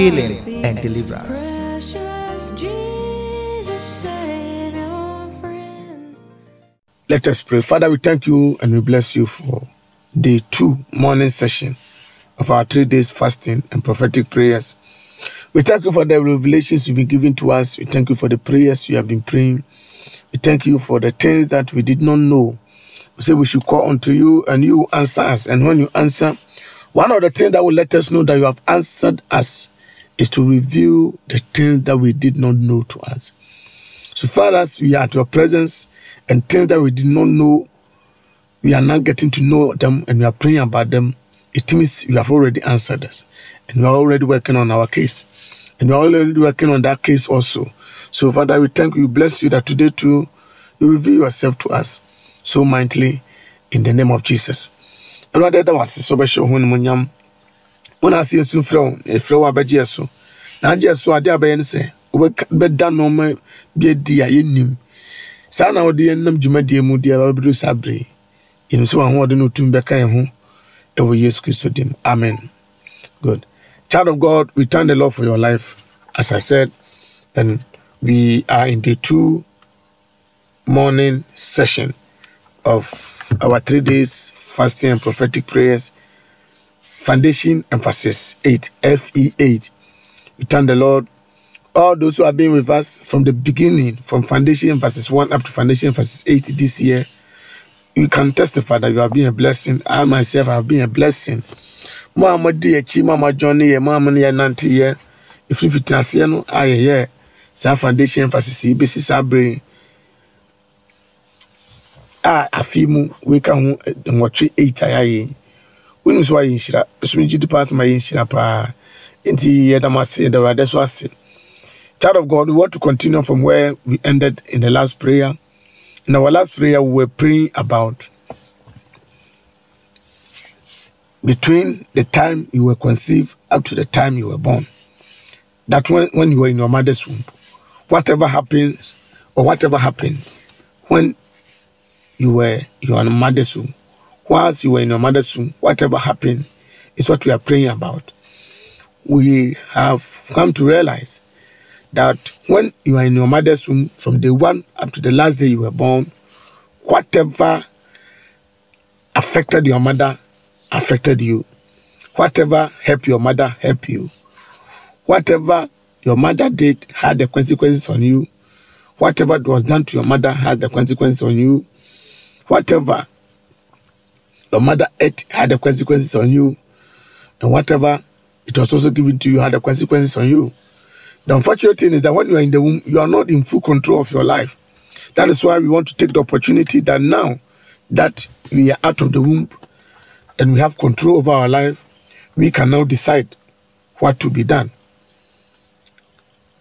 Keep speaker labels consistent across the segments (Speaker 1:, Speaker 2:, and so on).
Speaker 1: healing, and deliverance.
Speaker 2: Precious Jesus, Savior, friend.
Speaker 3: Let us pray. Father, we thank you and we bless you for day two morning session of our three days fasting and prophetic prayers. We thank you for the revelations you've been giving to us. We thank you for the prayers you have been praying. We thank you for the things that we did not know. We say we should call unto you and you answer us. And when you answer, one of the things that will let us know that you have answered us is to reveal the things that we did not know to us. So far as we are at your presence and things that we did not know, we are now getting to know them and we are praying about them. It means you have already answered us and we are already working on our case. And we are already working on that case also. So, Father, we thank you, bless you that today too you reveal yourself to us so mightily in the name of Jesus. Na ase nso frɛ wo na ɛfrɛ wo abɛgye yɛ so na agye yɛ so ade a bɛyɛ ne sɛ wobɛka- bɛda nɔɔma bi adi a yɛnnim saa na wode yɛnam dwumadie mu deɛ bɛbɛduru saa yi. yɛnim sɛ wahoɔde no bɛka yɛn ho ɛwɔ yesu kristo dim amen. Good. Child of god we thank the lord for your life as i said. And we are in the two morning session of our three days fasting and prophetic prayers Foundation Emphasis 8, FE 8. We thank the Lord. All those who have been with us from the beginning, from Foundation Emphasis 1 up to Foundation Emphasis 8 this year, you can testify that you have been a blessing. I myself have been a blessing. Mama dear Chi, Mama Johnny, Mama Nia Nanti, ye If you fit us, no, I yeah. Some foundation emphasis, basis are brain. Ah, a few we can watch eh, eight. I wonim so wayɛ nhyira ɛsom gye di paa sɛ mayɛ nhyira paa nti yɛda mo ase yɛda awurade so child of god we want to continue from where we ended in the last prayer. In our last prayer we were praying about between the time you were conceived up to the time you were born. That when, when you were in your mother's womb. Whatever happens or whatever happened when you were your mother's womb. Whilst you were in your mother's womb, whatever happened is what we are praying about. We have come to realize that when you are in your mother's womb, from day one up to the last day you were born, whatever affected your mother affected you. Whatever helped your mother helped you. Whatever your mother did had the consequences on you. Whatever was done to your mother had the consequences on you whatever your mother ate had the consequences on you, and whatever it was also given to you had the consequences on you. The unfortunate thing is that when you are in the womb, you are not in full control of your life. That is why we want to take the opportunity that now that we are out of the womb and we have control over our life, we can now decide what to be done.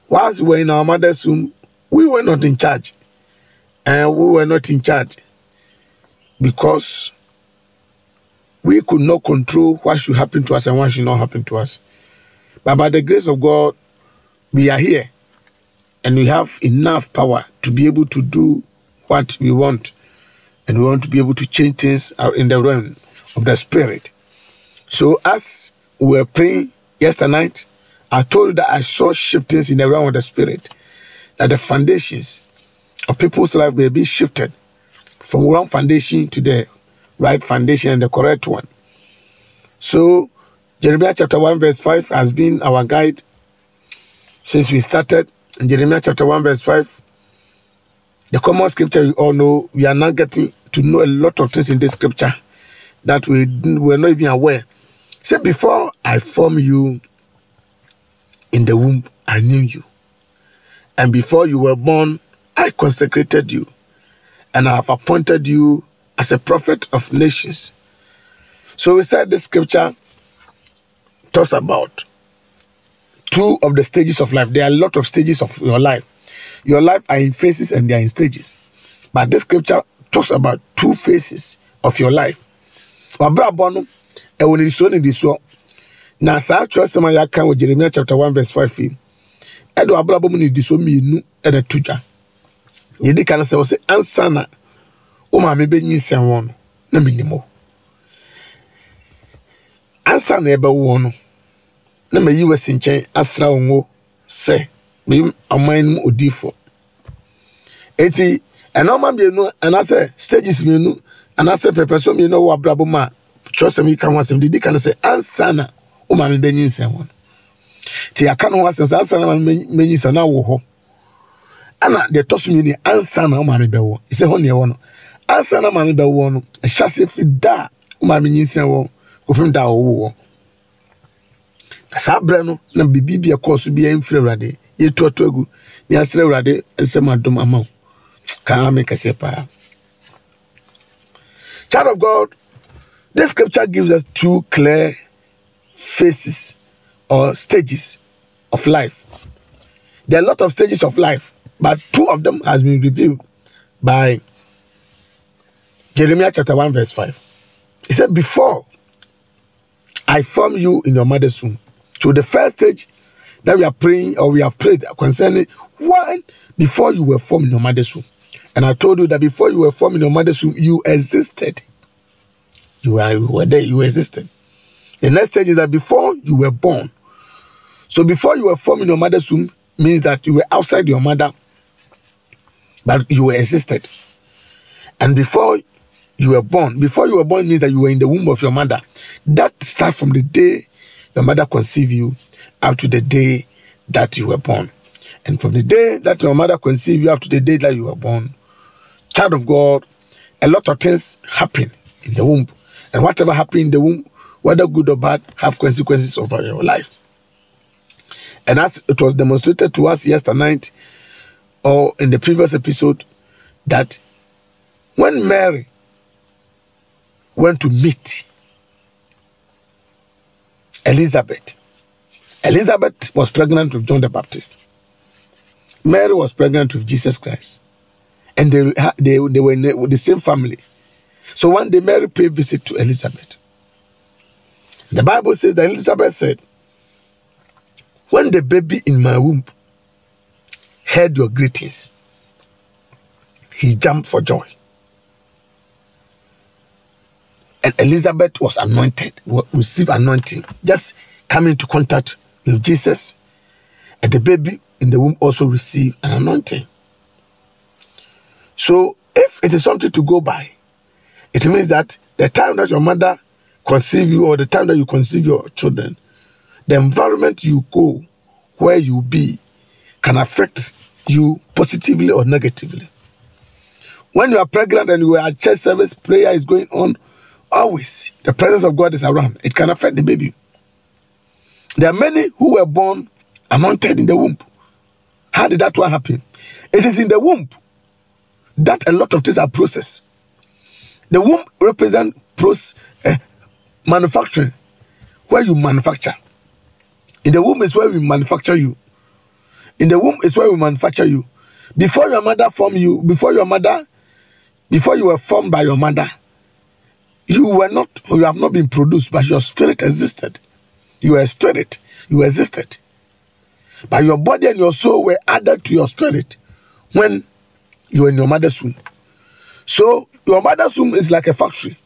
Speaker 3: Whilst we were in our mother's womb, we were not in charge. And we were not in charge because we could not control what should happen to us and what should not happen to us. But by the grace of God, we are here and we have enough power to be able to do what we want. And we want to be able to change things in the realm of the spirit. So, as we were praying yesterday night, I told you that I saw shiftings in the realm of the spirit, that the foundations of people's life may be shifted from one foundation to the right foundation and the correct one. So, Jeremiah chapter 1, verse 5 has been our guide since we started. In Jeremiah chapter 1, verse 5, the common scripture you all know, we are now getting to know a lot of things in this scripture that we were not even aware. Say, before I formed you in the womb, I knew you. And before you were born, I consecrated you. And I have appointed you as a prophet of nations. So we said this scripture talks about two of the stages of life. There are a lot of stages of your life. Your life are in phases and they are in stages. But this scripture talks about two phases of your life. No, ɛwɔ ne nsuo ne nisuo. Na saa atwerɛsɛm a yɛaka wɔ Jeremia chapter 1 verse 5 yi, ɛde wabrabɔ mu ne nisuo mmienu ɛna to dwa. Yɛdi kan sɛ wo maame bɛnyinsɛn wɔn no, na menim. Ansa na ɛbɛwo wɔn no, na mayi wo asi nkyɛn asra wo ngo sɛ meyi ɔman no mu odiifoɔ. Eti ɛnɔɔma mmienu anaasɛ stages mmienu anaasɛ pɛpɛso mmienu wɔwɔ abrabɔ mu a twerɛsɛm yi ka ho asɛm didi ka ansa na wo maame bɛnyinsɛn wɔn. Nti yɛaka no ho asɛm sɛ ansa na maame bɛnyinsɛn na wɔ hɔ. Ɛna deɛ ɛtɔ so mmienu ansa na wo maame bɛwɔ. Ɛsɛ hɔ neɛ ɛwɔ no. Ansa na maame bɛwɔ no, ɛhyɛ fi da a maame nyinsɛn wɔ kɔpem da a wɔ. Saa berɛ no na biribi bi ɛkɔɔ so biara mfiri Awurade yɛtuato agu ne asrɛ Awurade nsɛm adom ama wo. Kaa me kɛseɛ paa. Child of God, this scripture gives us two clear phases or stages of life. There are a lot of stages of life, but two of them has been revealed by Jeremiah chapter 1 verse 5. He said, Before I formed you in your mother's womb. So the first stage that we are praying or we have prayed concerning one before you were formed in your mother's womb. And I told you that before you were formed in your mother's womb, you existed. You were, you were there, you existed. The next stage is that before you were born. So before you were formed in your mother's womb means that you were outside your mother, but you were existed. And before you were born, before you were born means that you were in the womb of your mother. That starts from the day your mother conceived you up to the day that you were born. And from the day that your mother conceived you up to the day that you were born, child of God, a lot of things happen in the womb. And whatever happened in the womb, whether good or bad, have consequences over your life. And as it was demonstrated to us yesterday night or in the previous episode, that when Mary went to meet Elizabeth, Elizabeth was pregnant with John the Baptist. Mary was pregnant with Jesus Christ. And they, they, they were the same family. So one day Mary paid visit to Elizabeth. The Bible says that Elizabeth said, When the baby in my womb heard your greetings, he jumped for joy. And Elizabeth was anointed, received anointing, just coming into contact with Jesus. And the baby in the womb also received an anointing. So if it is something to go by, it means that the time that your mother conceive you or the time that you conceive your children, the environment you go, where you be, can affect you positively or negatively. When you are pregnant and you are at church service, prayer is going on, always the presence of God is around. It can affect the baby. There are many who were born anointed in the womb. How did that one happen? It is in the womb that a lot of things are processed. The womb represents process, uh, manufacturing, where you manufacture. In the womb is where we manufacture you. In the womb is where we manufacture you. Before your mother formed you, before your mother, before you were formed by your mother, you were not, you have not been produced, but your spirit existed. You were a spirit, you existed. But your body and your soul were added to your spirit when you were in your mother's womb. So your mother's womb is like a factory.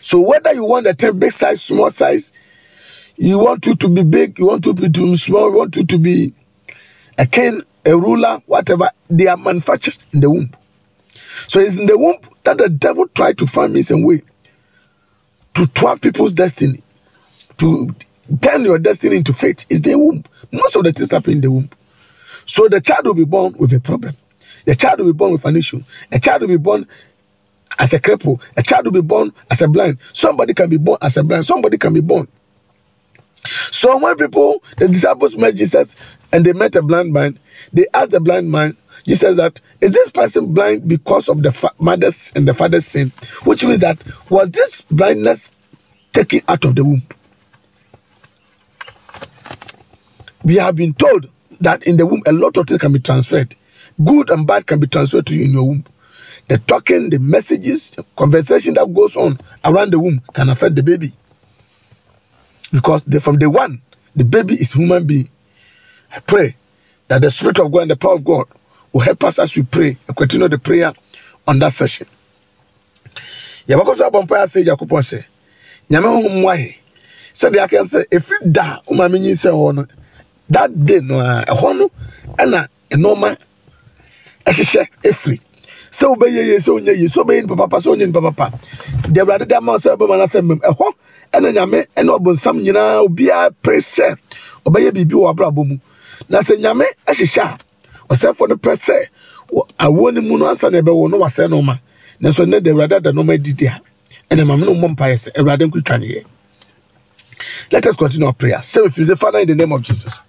Speaker 3: So whether you want a thing big size, small size, you want it to be big, you want it to be small, you want it to be a king, a ruler, whatever, they are manufactured in the womb. So it's in the womb that the devil tried to find means and way to thwart people's destiny, to turn your destiny into fate. Is the womb. Most of the things happen in the womb. So the child will be born with a problem. The child will be born with an issue. A child will be born as a cripple. A child will be born as a blind. Somebody can be born as a blind. Somebody can be born. So when people, the disciples met Jesus and they met a blind man, they asked the blind man, Jesus that, is this person blind because of the fa- mother's and the father's sin? Which means that, was this blindness taken out of the womb? We have been told that in the womb, a lot of things can be transferred. Good and bad can be transferred to you in your womb. The talking, the messages, the conversation that goes on around the womb can affect the baby. Because the, from the one, the baby is human being. I pray that the Spirit of God and the power of God will help us as we pray and continue the prayer on that session. yɛbɛkɔ so abɔ mpa ase nyankopɔn sɛ nyame ho mmoahe sɛdeɛ aka sɛ ɛfiri da a woma menyi sɛ hɔ that day no a ɛhɔ no ɛna nneɔma ɛhyehyɛ ɛfiri sɛ wobɛyɛ yie sɛ wonyɛ yie sɛ wobɛyɛ nipa papa sɛ wonyɛ nipa papa. Deɛ awurade de ama wo sɛ wobɛma no sɛ mmam ɛhɔ ɛna nyame ɛne ɔbonsam nyinaa obiara pere sɛ ɔbɛyɛ biribi wɔ abrabɔ mu. Na sɛ nyame ɛhyehyɛ a ɔsɛfoɔ no pɛ sɛ awoɔ no mu no ansa na ɛbɛwo no wasɛe no ma. Nanso nnɛ de awurade ada nɔma adidi a ɛna mame no mmɔ mpaeɛ sɛ awurade nkotwa ne let us continue our prayer. Say with you father in the name of jesus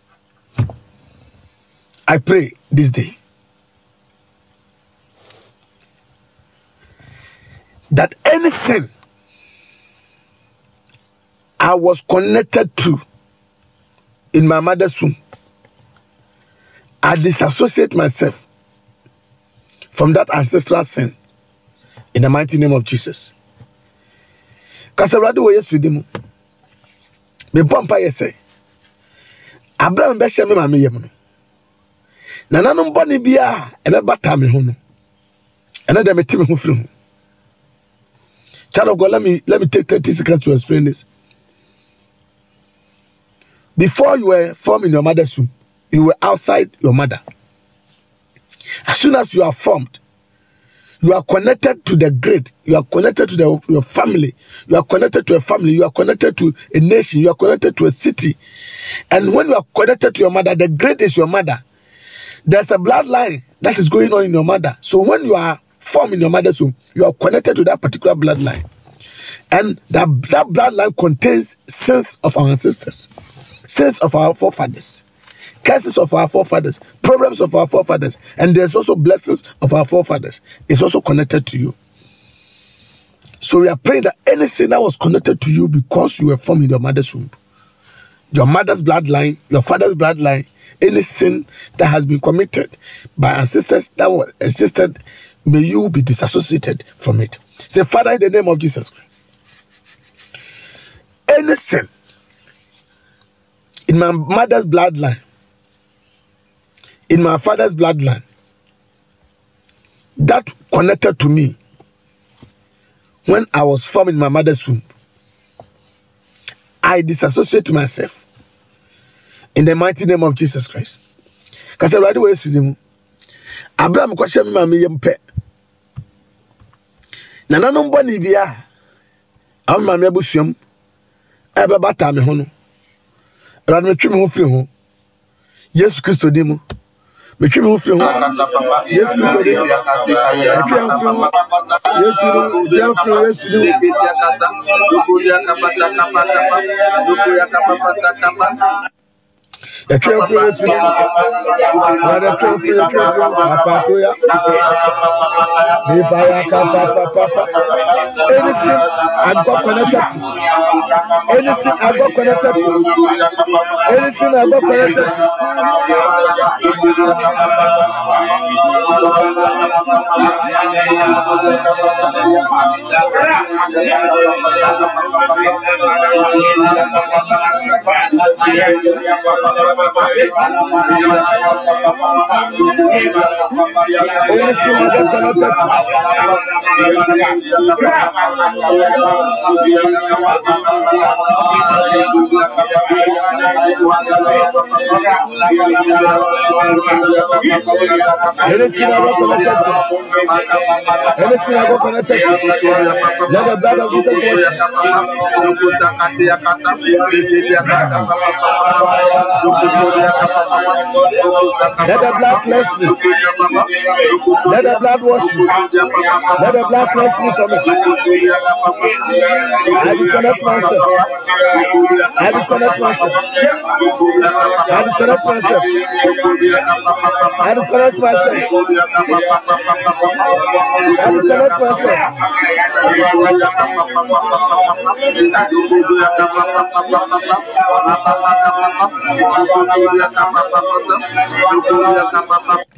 Speaker 3: i pray this day that anything I was connected to in my mother's womb, I disassociate myself from that ancestral sin in the mighty name of Jesus. Kasawurade wɔ Yesu di mu. Mebɔ mpa yɛ sɛ, mi bɛhyɛ me maame yam no. Nananom bɔne bi a ɛbɛbata me ho no, ɛno deɛ mete me ho firi ho. Child of God, let me let me take 30 seconds to explain this. Before you were formed in your mother's womb, you were outside your mother. As soon as you are formed, you are connected to the grid, you are connected to the, your family, you are connected to a family, you are connected to a nation, you are connected to a city. And when you are connected to your mother, the grid is your mother. There's a bloodline that is going on in your mother. So when you are formed in your mother's womb, you are connected to that particular bloodline. And that, that bloodline contains sins of our ancestors, sins of our forefathers, curses of our forefathers, problems of our forefathers, and there's also blessings of our forefathers. It's also connected to you. So we are praying that anything that was connected to you because you were formed in your mother's womb, your mother's bloodline, your father's bloodline, any sin that has been committed by ancestors that were existed, may you be disassociated from it. Say, Father, in the name of Jesus Christ, any sin in my mother's bloodline, in my father's bloodline, that connected to me when I was formed in my mother's womb, I disassociate myself in the mighty name of Jesus Christ. Awurade wɔ esu mu. Abraham kɔhyɛ mi maame yam pɛ. Nananom bɔ ne bia a awon maame abusuam a ɛbɛba me ho no. Me ho firi ho. Yesu Kristo di. metwi mi nfiri ho yesu ni sori metwi nfiri ho yesu ni metwi nfiri ho yesu ni. Dukuya kapasa kapa kapa, dukuya kapasa a careful. Anything I got connected anything I got connected anything I got connected. Let the blood of Jesus wash. Let the blood cleanse me. Let the blood wash me. Let the blood cleanse me from it. I disconnect myself. I disconnect myself. I disconnect myself. I disconnect myself. I disconnect myself.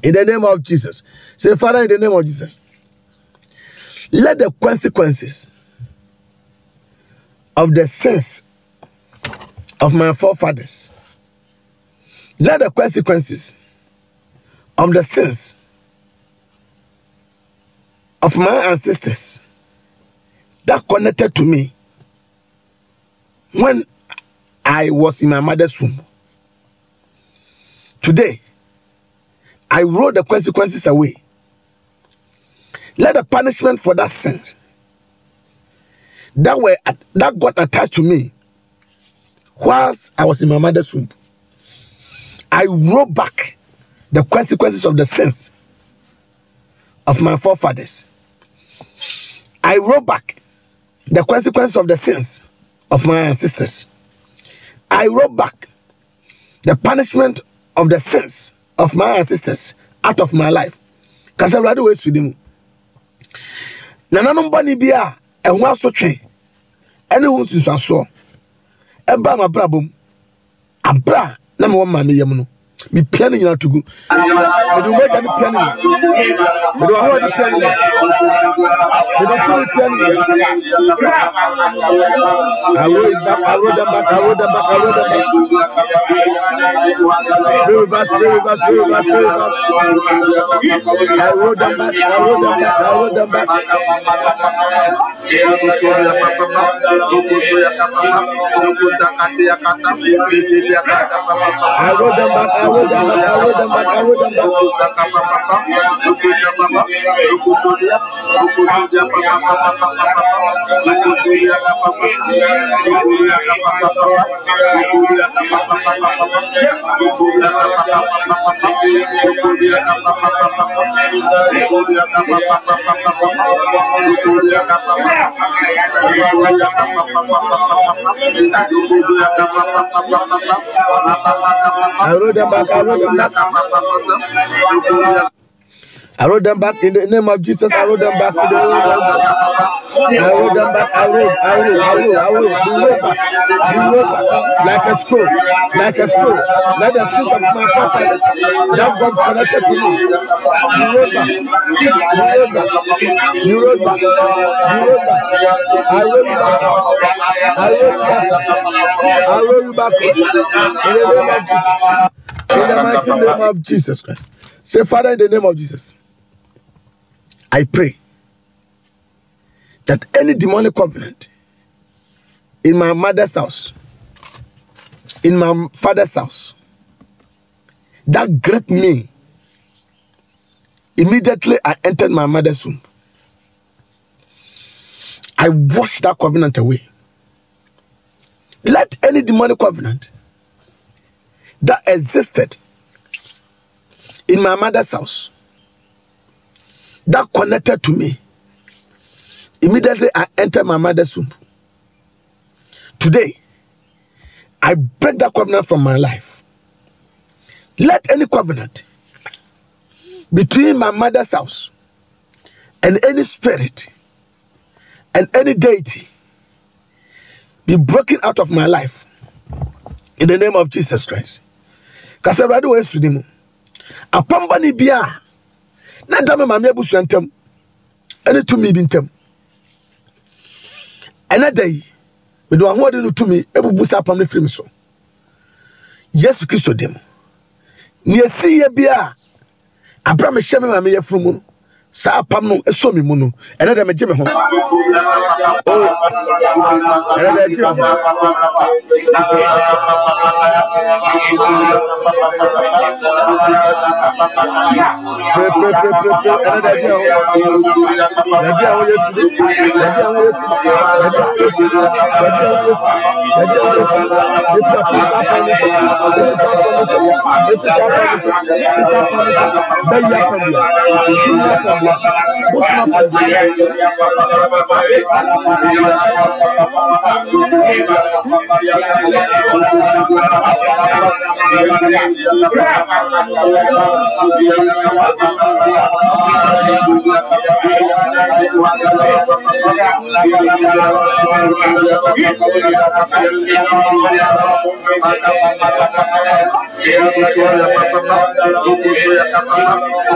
Speaker 3: In the name of Jesus. Say, Father, in the name of Jesus. Let the consequences of the sins of my forefathers, let the consequences of the sins of my ancestors that connected to me when I was in my mother's womb. Today, I roll the consequences away. Let the punishment for that sins that were that got attached to me whilst I was in my mother's womb. I roll back the consequences of the sins of my forefathers. I roll back the consequences of the sins of my ancestors. I roll back the punishment of the sins of my ancestors out of my life. Kasa awurade wɔ esu di mu. Nananom bɔne bi a ɛho asotwe ɛne ho nsusuasoɔ ɛbaa mu abra a na mewɔ maame yam no mi pia ne nyina tugu mede wobɛgya ne pia mede wahara ne pia mede to ne pia ne them back awrow Ayo dan I wrote them back in the name of Jesus. I wrote them back to the old ones. I wrote them back. I wrote, I wrote, I wrote, I wrote. You wrote back. You wrote back. Like a scroll. Like a scroll. Like the sins of my forefathers that God connected to me. You wrote back. You wrote back. You wrote back. You wrote back. I wrote you back. I wrote you back. I wrote you back. In the name of Jesus. In the mighty name of Jesus Christ. Say, Father, in the name of Jesus. I pray that any demonic covenant in my mother's house, in my father's house, that gripped me immediately I entered my mother's womb. I washed that covenant away. Let any demonic covenant that existed in my mother's house that connected to me. Immediately I entered my mother's womb. Today, I break that covenant from my life. Let any covenant between my mother's house and any spirit and any deity be broken out of my life in the name of Jesus Christ. Kasa Awurade wɔ esu di mu. Apambɔ bi a na da me maame abusua ntam ɛne tumi bi ntam. Ɛnɛ da yi mede ahoɔden no tumi ebubu saa apam no firi me so. Yesu kristo dim nea esi yɛ bi a abira me hyɛ me maame yɛ funu mu no
Speaker 4: saa apam no ɛsɔ mi mu no ɛnɛ dɛ megye me ho Oh, ɛnɛ dɛ ɛgye me ho pre ɛnɛ dɛ ɛgye ho ɛgye ho yesu ɛgye ho yesu ɛgye ho yesu ɛgye ho yesu ɛgye ho yesu efi apam saa apam no so efi saa apam no so efi saa apam no so efi saa apam no so bɛyi apam bia ekumi apam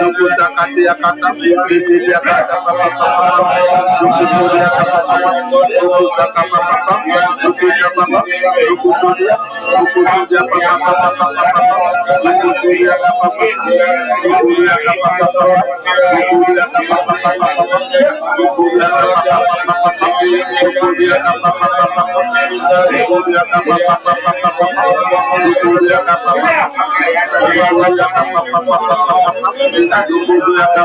Speaker 4: Ibu saya Disidia kata papa kata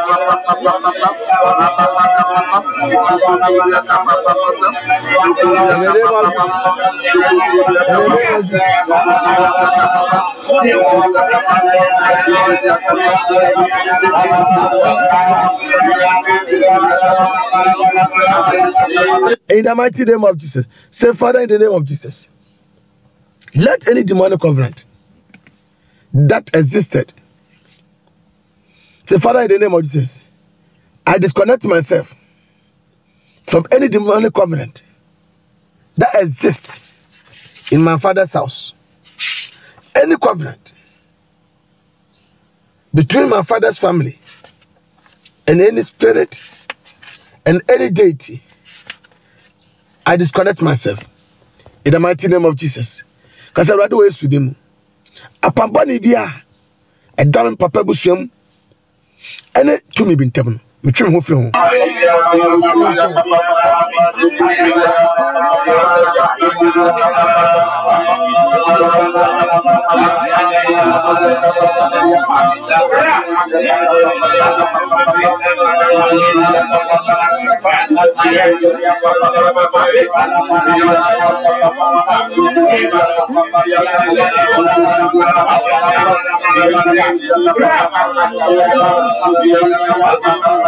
Speaker 4: papa in the mighty name of Jesus. Say father in the name of Jesus let any demonic covenant that existed say father in the name of Jesus I disconnect myself from any demonic covenant that exists in my father's house. Any covenant between my father's family and any spirit and any deity, I disconnect myself in the mighty name of Jesus. Because I rather ways with him. Apampani bia, a down papa busium, and it to me been tabun. metwere ho firi ho Thank you.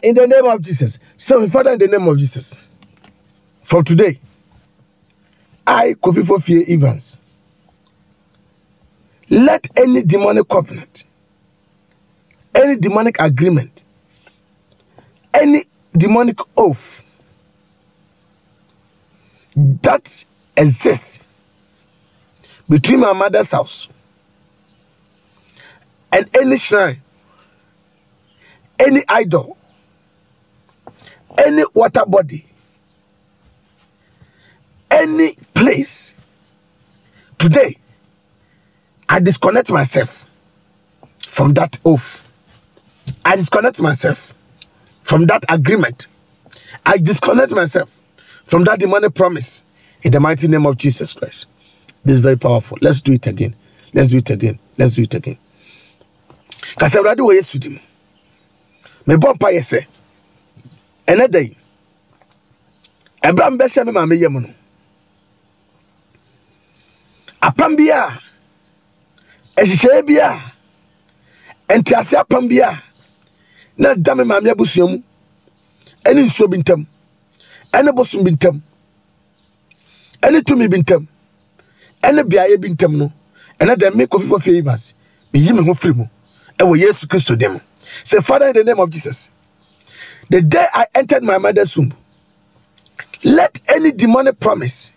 Speaker 4: In the name of Jesus. So, Father, in the name of Jesus. From today, I, Kofi Fofie Evans, let any demonic covenant, any demonic agreement, any demonic oath that exists between my mother's house and any shrine, any idol, any water body, any place. Today, I disconnect myself from that oath. I disconnect myself from that agreement. I disconnect myself from that demonic promise in the mighty name of Jesus Christ. This is very powerful. Let's do it again. Let's do it again. Let's do it again.
Speaker 3: Ɛnɛ da yi ɛberɛ a mebɛhyɛ me maame yɛ no. Apam bi a ɛhyehyɛeɛ bi a ntease apam bi a na da me maame abusua mu ɛne nsuo bi ntam ɛne bosom bi ntam ɛne tumi bi ntam ɛne beaeɛ bi ntam no ɛnɛ dɛ me kofi fɔ favors meyi me ho firi mu. Ɛwɔ yesu kristo dim say father in the name of jesus the day i entered my mother's womb let any demonic promise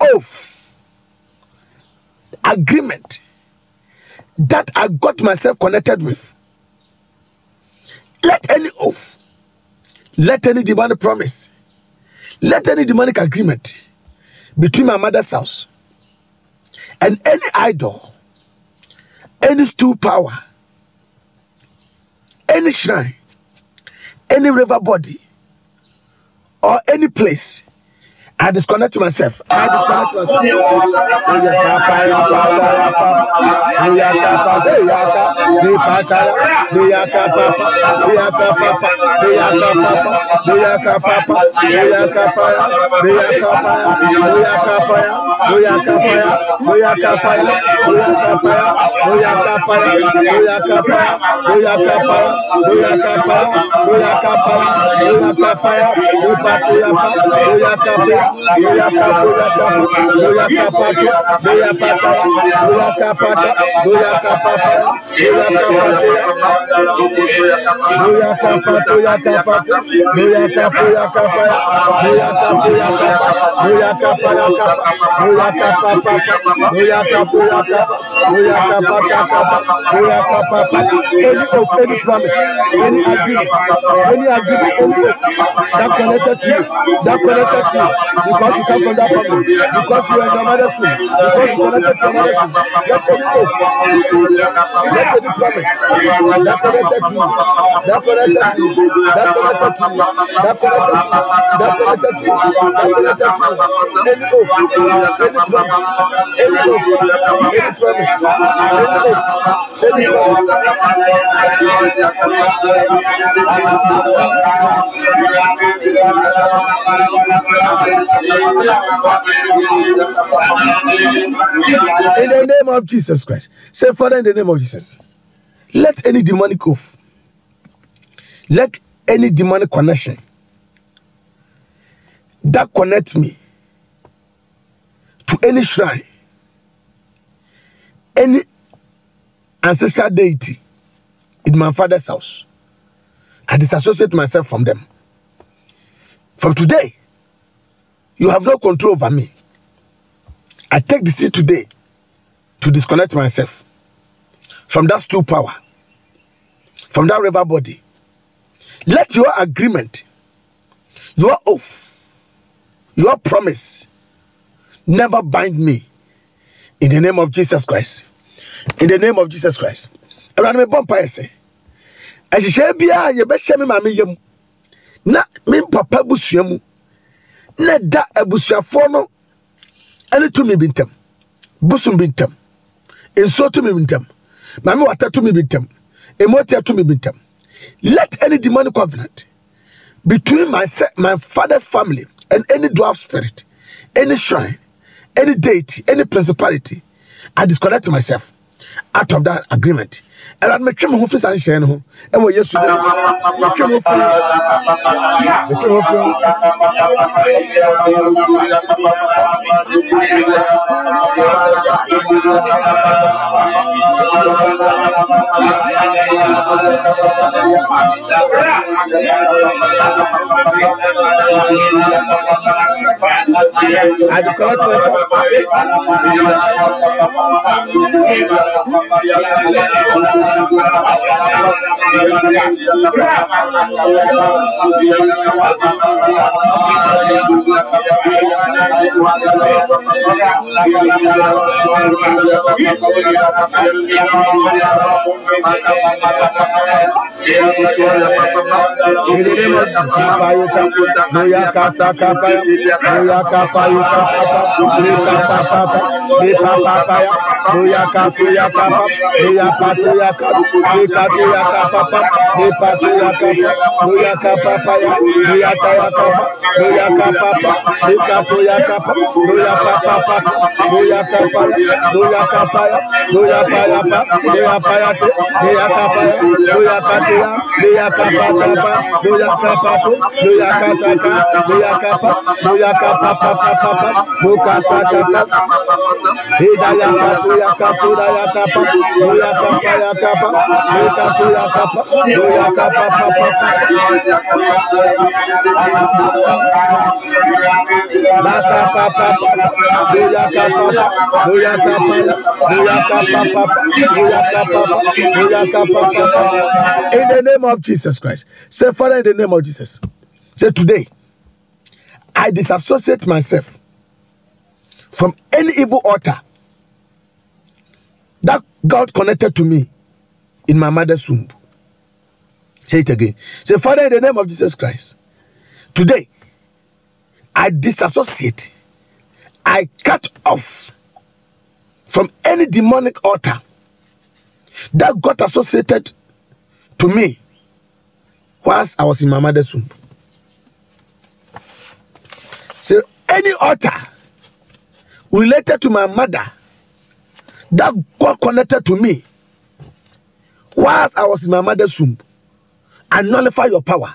Speaker 3: oath agreement that i got myself connected with let any oath let any demonic promise let any demonic agreement between my mother's house and any idol, any stool power, any shrine, any river body, or any place. I disconnect myself. I disconnect myself. Oya kapaya, oya kapaya, oya kapaya, oya kapaya any promise, any agreement, any agreement, that connected to you, that connected to you, because you come from that family, because you are in your mother's because you connected to your mother's womb. Let any oath, let any promise. That connected to you, that connected to you, that connected to you, that connected to you, that connected to you, that connected to you, any oath, any promise, any oath, any promise, any oath, any promise. In the name of Jesus Christ. Say, Father, in the name of Jesus, let any demonic oath, let any demonic connection that connect me to any shrine, any ancestral deity in my father's house, I disassociate myself from them. From today, you have no control over me. I take the seat today to disconnect myself from that stool power, from that river body. Let your agreement, your oath, your promise never bind me in the name of Jesus Christ. In the name of Jesus Christ. Yɛbɛhyɛ eh? me maame yam na me papa mu na da abusuafoɔ no ɛne tumi bi ntam bosom bi ntam nsuo tumi bi ntam maame wata tumi bi ntam emotia tumi bi ntam. Let any demonic covenant between my my father's family and any dwarf spirit any shrine any deity any principality i disconnect myself out of that agreement. And I'm making my home and share home. And we're yesterday. I just collect myself. Noya kasa kapa, noya kapa, noya kapa, noya kapa, noya kapa, noya kapa, papa, patu ya ka, ya papa, patu ya papa In the name of Jesus Christ, say, Father, in the name of Jesus, say, today I disassociate myself from any evil altar that God connected to me in my mother's womb. Say it again. Say, Father, in the name of Jesus Christ, today I disassociate, I cut off from any demonic altar that got associated to me whilst I was in my mother's womb. So, any altar related to my mother that got connected to me whilst I was in my mother's womb, I nullify your power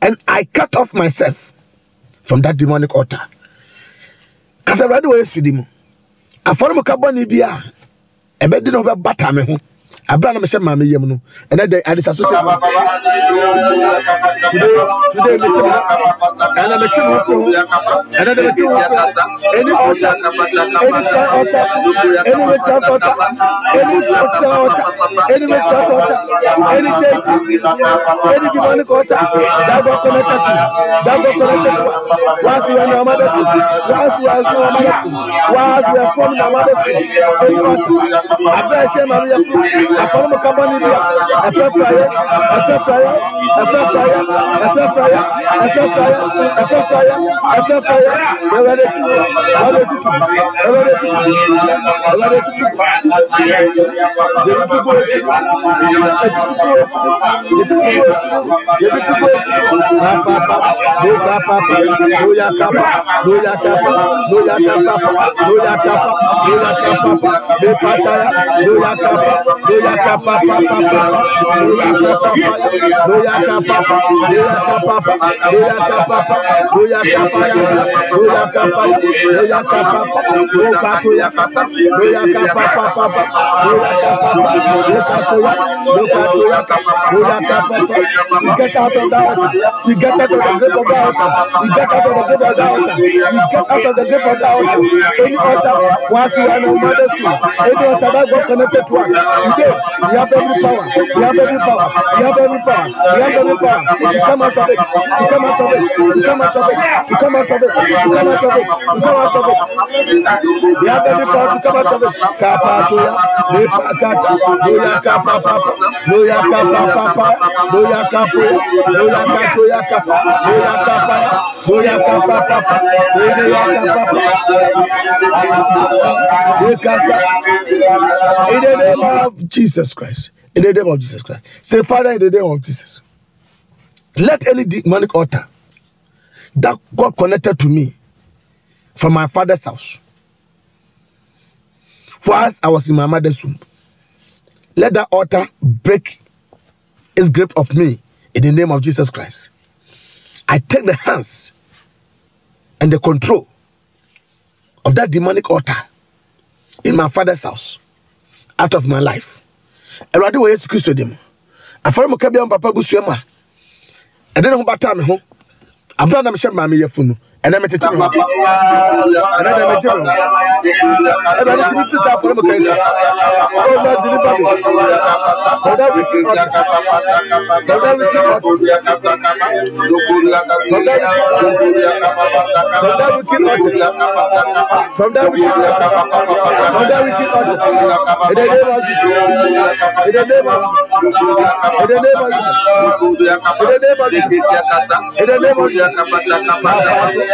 Speaker 3: and I cut off myself from that demonic altar. Kasa awurade wɔ esu di mu. Afɔremuka bɔ ne bi a ɛbɛdi na ɔbɛbata me ho abira na mehyɛ maame yam no. Ɛnɛ dɛ adisa so kyerɛ today today mete mu ɛnɛ metwe me ho firi ho ɛnɛ dɛ metwe ho firi ɛni ɔta ɛni sa ɔta ɛni metia ɔta ɛni sa ɔta ɔta ɛni metia ɔta ɔta ɛni teeti ɛni dimani kɔta dago kɔnɛ tatu dago kɔnɛ tatu waasi wɛ na ɔma dɛ si waasi wɛ sun ɔma dɛ si waasi wɛ fɔm na ɔma dɛ si ɛni ɔta abira ɛhyɛ maame yɛ firi afɔlɔ mu kaba ni bia ɛfɛ faya ɛfɛ faya ɛfɛ faya ɛfɛ faya ɛfɛ faya ɛfɛ faya ɛfɛ faya ɛwɛ de tu ɛwɛ de tutu ɛwɛ de tutu ɛwɛ de tutu yebi tu gbolo si ebi tu gbolo si ebi tu gbolo si ebi tu gbolo si papapa do papapa do ya kapa do ya kapa do ya kapa do ya kapa do ya kapa do pataya do ya kapa do. Boyaka papa papa. Boyaka papa. Boyaka papa. Boyaka papa. Boyaka papa. Boyaka papa. Boyaka papa. Boyaka papa. Boka toya kasa. Boyaka papa papa. Boyaka papa. Boka toya. Boka toya kapa. Boyaka papa. You get that. You the grip of that. You get out of the grip of that. You get out of the grip of that. Any altar, that got connected to us, you today we have every power. We have every power. We have every power. We have every power. To come out of it. To come out of it. To come out of it. To come out of it. To come out of it. To come out of it. We have every power to come out of it. Kapatoya lepakata loya kapapapa loya kapapapa loya kapoya loya katoya kapa loya kapaya loya kapapapa loya kapapa. In the name of Jesus Christ in the name of Jesus Christ say Father in the name of Jesus let any demonic altar that got connected to me from my father's house whilst I was in my mother's womb. Let that altar break its grip of me in the name of Jesus Christ. I take the hands and the control of that demonic altar in my father's house out of my life. Awurade wɔ Yesu Kristo dim. Afɔremuka bi a papa busua mu a ɛde ne ho bata me ho. Abura na mehyɛ maame yɛfu no ɛnna mɛ tete mi hɔ ɛnna dɛ mɛ te mi hɔ ɛnna ne ti mi
Speaker 4: fi sa afɔlɔ mu kɛ ɛsɛ ɔwɔ náà di nipa mi sɔdɔ wi ki ɔti sɔdɔ wi ki ɔti sɔdɔ wi ki ɔti sɔdɔ wi ki ɔti sɔdɔ wi ki ɔti ɛdɛ ne ma jisi ɛdɛ ne ma jisi ɛdɛ ne ma jisi ɛdɛ ne ma jisi ɛdɛ ne ma jisi.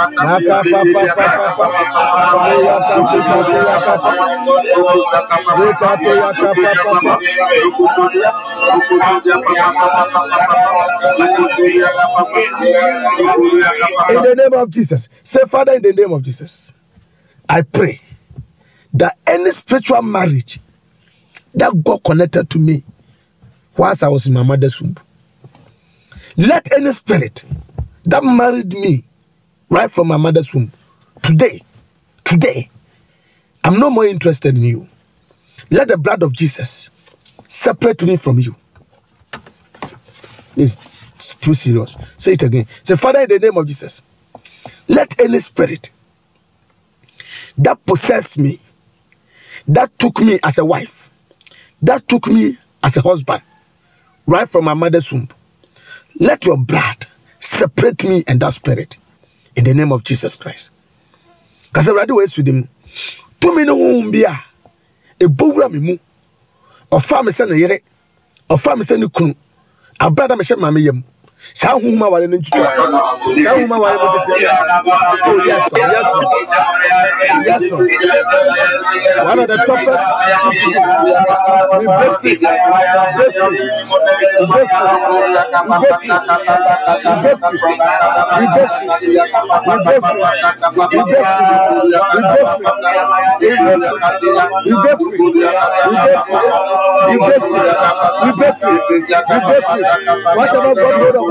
Speaker 4: In the name of Jesus, say, Father, in the name of Jesus, I pray that any spiritual marriage that God connected to me whilst I was in my mother's womb, let any spirit that married me right from my mother's womb. Today, today, I'm no more interested in you. Let the blood of Jesus separate me from you. It's too serious. Say it again. Say, Father, in the name of Jesus, let any spirit that possessed me, that took me as a wife, that took me as a husband, right from my mother's womb, let your blood separate me and that spirit in the name of jesus christ. Cause I've asu de mu. Tumi ne a ɛbɔ me mu. Ɔfaa me sɛ yere. Ɔfaa me sɛ ne kunu. Abrada mehyɛ maame saa nhoma ware no ntwitwa saa nhoma ware no tete oh yes sir yes sir yes sir one of the toughest people we break free break free we break free we break free we break free we break free we break free we break free we break free we break
Speaker 3: free we break free we break free we break free we break free whatever God hold on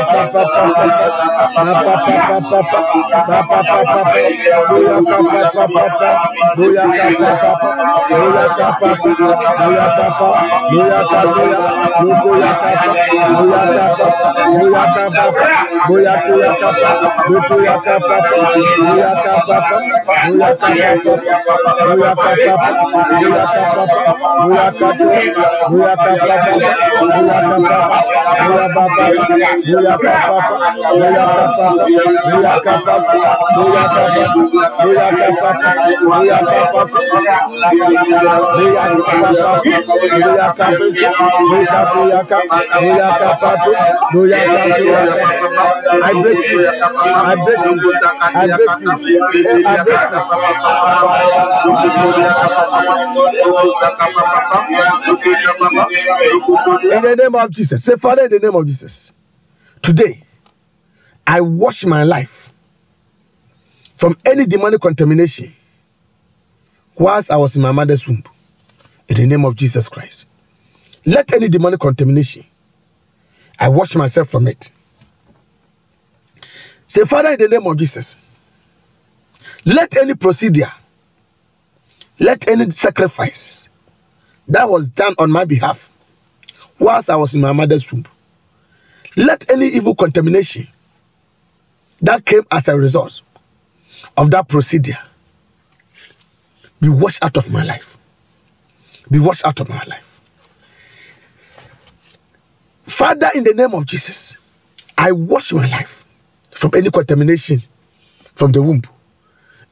Speaker 3: Buya In the name of Jesus, say Father, in the name of Jesus. Today, I wash my life from any demonic contamination whilst I was in my mother's womb. In the name of Jesus Christ. Let any demonic contamination, I wash myself from it. Say, Father, in the name of Jesus, let any procedure, let any sacrifice that was done on my behalf whilst I was in my mother's womb, let any evil contamination that came as a result of that procedure be washed out of my life. Be washed out of my life. Father, in the name of Jesus, I wash my life from any contamination from the womb.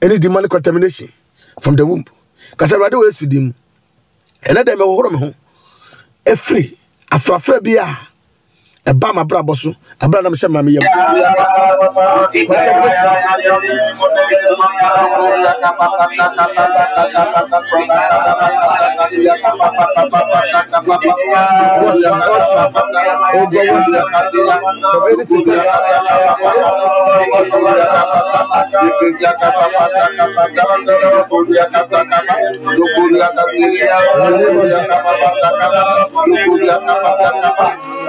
Speaker 3: Any demonic contamination from the womb. Kasa awurade wɔ esu di mu. Ɛnɛ dɛm ɛwɔhoro me ho. Efiri afrafra bi a ɛba ma abrabɔ so abira bama brabosu, a branam shaman.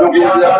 Speaker 3: Thank.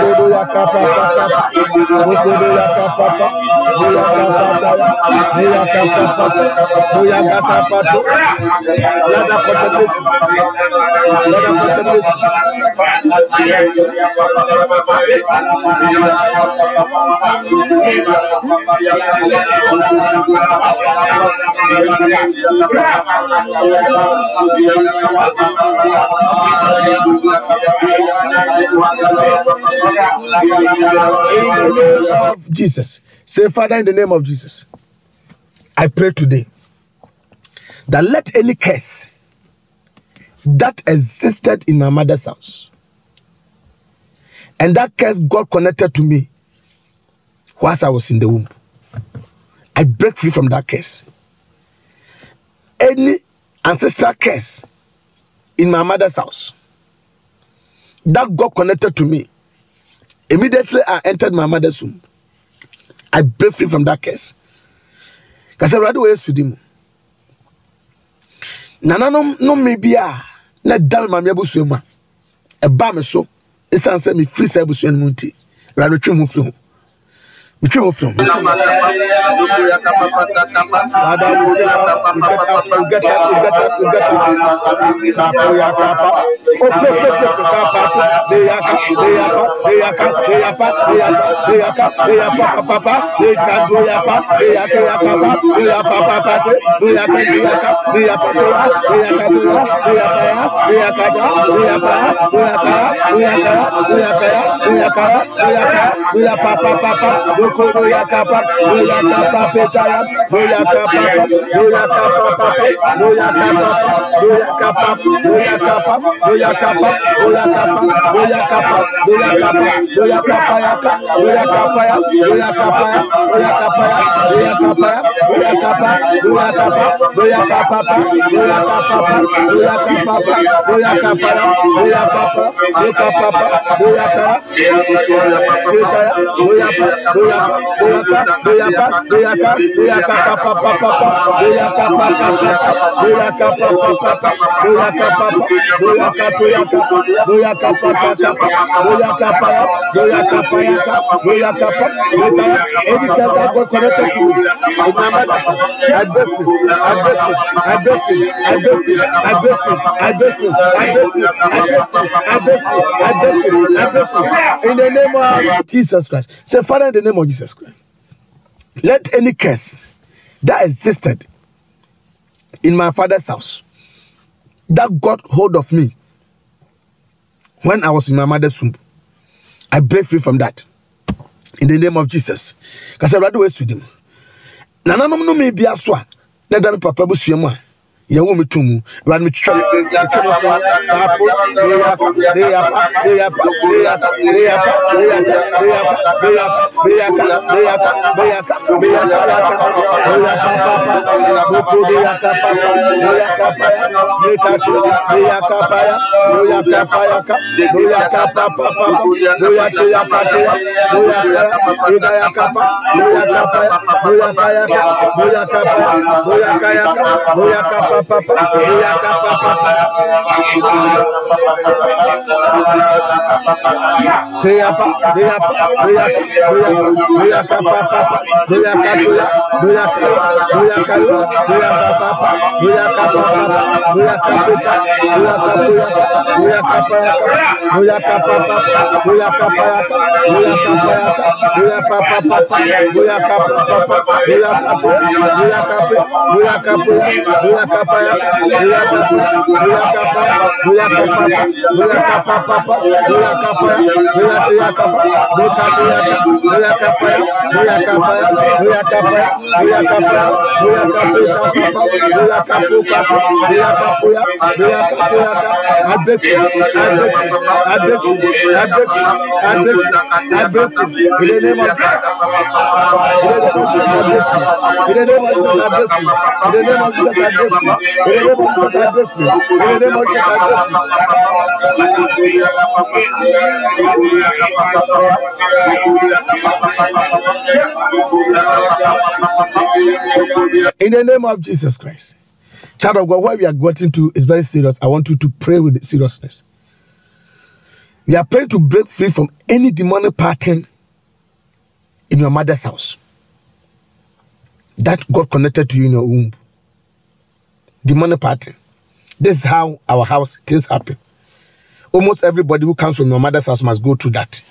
Speaker 3: Bukudu ya kapa. Kapa, bukudu ya kapa kapa, buya kapa kapa, buya kapa kapa, buya kapa kapa. Lada kotemis, lada kotemis. Berapa In the name of Jesus. Say, Father, in the name of Jesus, I pray today that let any curse that existed in my mother's house and that curse got connected to me whilst I was in the womb. I break free from that curse. Any ancestral curse in my mother's house that got connected to me immediately I entered my mother's womb. I break free from that curse. Kasa awurade wɔ esu di mu. Nananom nnome bi a na da me maame abusua mu a ɛba me so esiane sɛ mefiri saa abusua no mu nti awurade metwe mu firi ho. Ìtí òfin. Bàbá wo ni o gẹ́tà o gẹ́tà o gẹ́tà kàpọ̀ ya kàpá. O pè pè pè pè kàpá tó lè ya ká lè ya pa lè ya ká lè ya pa lè ya ká lè ya ká lè ya pa pa pa lè ya do ya pa lè ya ká ya pa pa lè ya pa pa pa tó lè ya ká lè ya ká lè ya pa tó ya lè ya ká tó ya lè ya ká ya lè ya ká. Oya In the name of Jesus Christ. Say, Father, in the name of Jesus Christ, let any curse that existed in my father's house that got hold of me when I was in my mother's womb, I break free from that. In the name of Jesus. I rather with him. nananom no mi bia so a na da me papa busua yẹwò mi tún mu ìwádìí mi tún mi tún mi fún papo léyapa léyapa léyapa léyapa léyapa léyapa léyapa léyapa léyaka léyaka léyaka léyaka léyaka léyaka papa gbogbo léyaka papa léyaka paya léyaka tó léyaka paya léyaka payaka léyaka papa papa léyaka yaka tóya léyaka léyaka yaka pa léyaka paya léyaka yaka léyaka paya léyaka yaka léyaka pa. Buya kapı, papa, la papa, la papa, la papa, la papa, papa, la papa, la tia papa, de tia, la papa, la papa, la papa, la papa, la papa, papa, la papa, papa, la papa, la papa, adefu, adefu, adefu, adefu, adefu, adefu, in the name of Jesus, in the name of Jesus, adefu, in the name of Jesus, adefu, in the name of Jesus, adefu. In the name of Jesus, Christ. Child of God, where we are getting to is very serious. I want you to pray with seriousness. We are praying to break free from any demonic pattern in your mother's house that God connected to you in your womb. Demonic party. This is how our house things happen. Almost everybody who comes from your mother's house must go through that.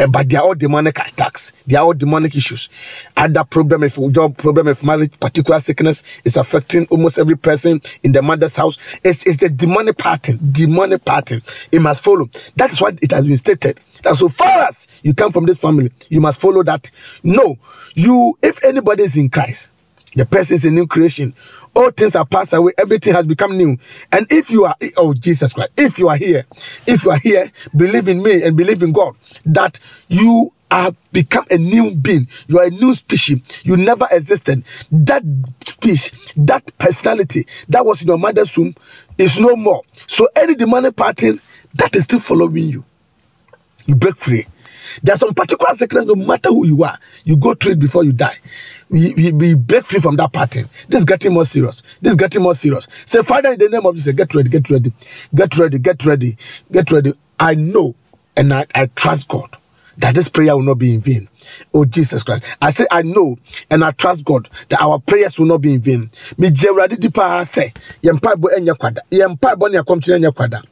Speaker 3: Eh, but they are all demonic attacks. They are all demonic issues. Other problem if job problem if marriage, particular sickness is affecting almost every person in the mother's house. It's, it's a demonic pattern. Demonic pattern. It must follow. That is what it has been stated. That so far as you come from this family, you must follow that. No, you if anybody is in Christ, the person is a new creation. All things are passed away, everything has become new. And if you are, oh Jesus Christ, if you are here, if you are here, believe in me and believe in God, that you are become a new being, you are a new species, you never existed. That species, that personality that was in your mother's womb is no more. So any demonic pattern that is still following you, you break free. There are some particular sickness, no matter who you are, you go through it before you die. We, we, we break free from that pattern. This is getting more serious. This is getting more serious. Say, Father, in the name of Jesus, get ready, get ready, get ready, get ready, get ready. I know and I, I trust God that this prayer will not be in vain. Oh Jesus Christ. I say I know and I trust God that our prayers will not be in vain. Me jewradi dipa say yempa bo enya kwada. Yempa bo ne akomchire enya kwada.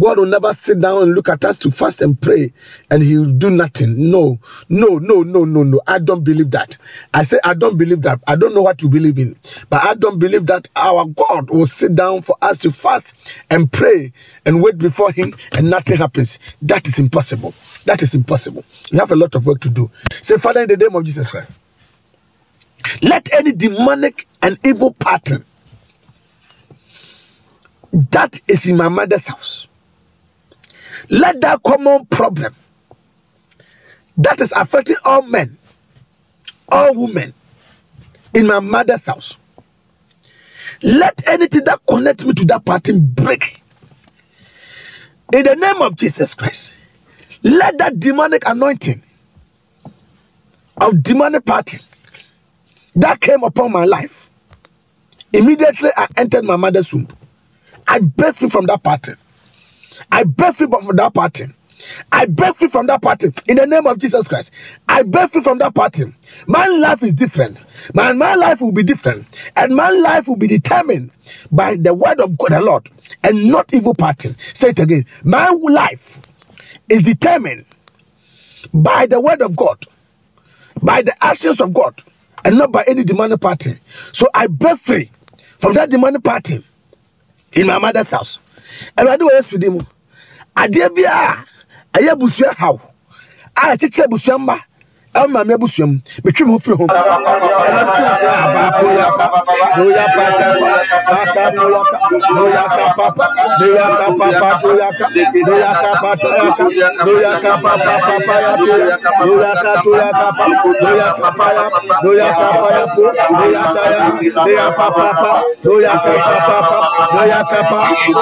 Speaker 3: God will never sit down and look at us to fast and pray and he will do nothing. No. No, no, no, no, no. I don't believe that. I say I don't believe that. I don't know what you believe in. But I don't believe that our God will sit down for us to fast and pray and wait before him and nothing happens. That is impossible. That is impossible. We have a lot of work to do. Say, Father, in the name of Jesus Christ, let any demonic and evil pattern that is in my mother's house, let that common problem that is affecting all men, all women in my mother's house, let anything that connects me to that pattern break. In the name of Jesus Christ, let that demonic anointing of demonic party that came upon my life. Immediately I entered my mother's womb. I break free from that pattern. I break free from that pattern. I break free from that pattern in the name of Jesus Christ. I break free from that pattern. My life is different. My, my life will be different. And my life will be determined by the word of God, the Lord, and not evil pattern. Say it again. My life is determined by the word of God by the actions of God and not by any demonic party. So I break free from that demonic party in my mother's house. And I do what with him. I dear be a busua how. I teach a busua ma ama mi abusua mu metwi mu firi ho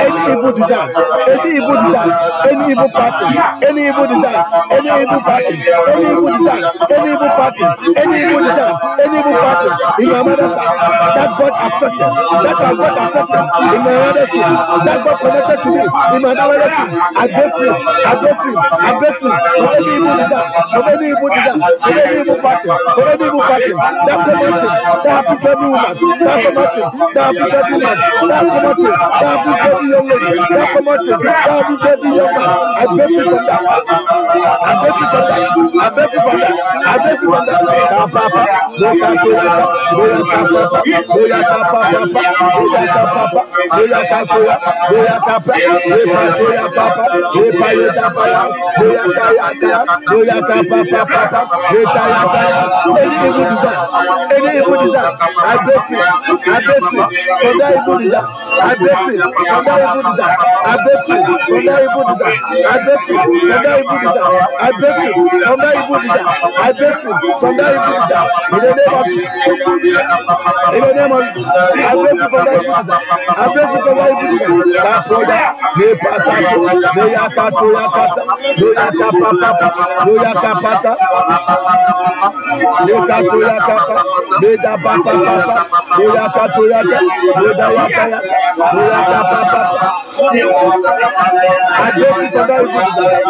Speaker 3: any evil design any evil design any evil party. any evil design any evil party. any evil design any evil party, any evil design, any evil party in my mother's house that got affected, that I got affected in my mother's house, that got connected to me in my mother's house. I break free, I break free, I break free from any evil design, from any evil design, from any evil party, from any evil party that promoted, that happened to every woman, that promoted, that happened to every woman, that promoted, that happened to every young lady, that promoted, that happened to every young man. I break free from that. I break free from that. I break free from that adéfúnadà kápápá lóyà. I break free from that evil desire. In the name of Jesus. In the name of Jesus. I break free from that evil desire. I break free from that evil desire. That brother, ne patato, ne yakato yakasa, ne yakapa papa, ne yakapasa, ne kato yakapa, ne da papa papa, ne yakato yaka, ne da yaka yaka, ne yakapa papa. I free from that evil desire.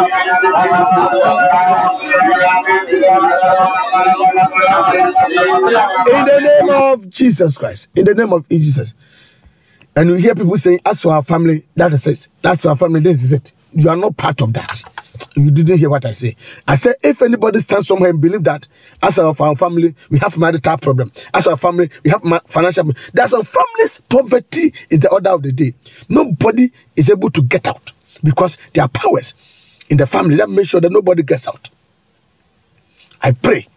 Speaker 3: In the name of Jesus Christ. In the name of Jesus. And you hear people saying, as for our family, that is it. That's for our family, this is it. You are not part of that. You didn't hear what I say. I said, if anybody stands somewhere and believe that, as for our family, we have marital problem. As our family, we have financial. That's our family's poverty is the order of the day. Nobody is able to get out because there are powers in the family that make sure that nobody gets out. I pray,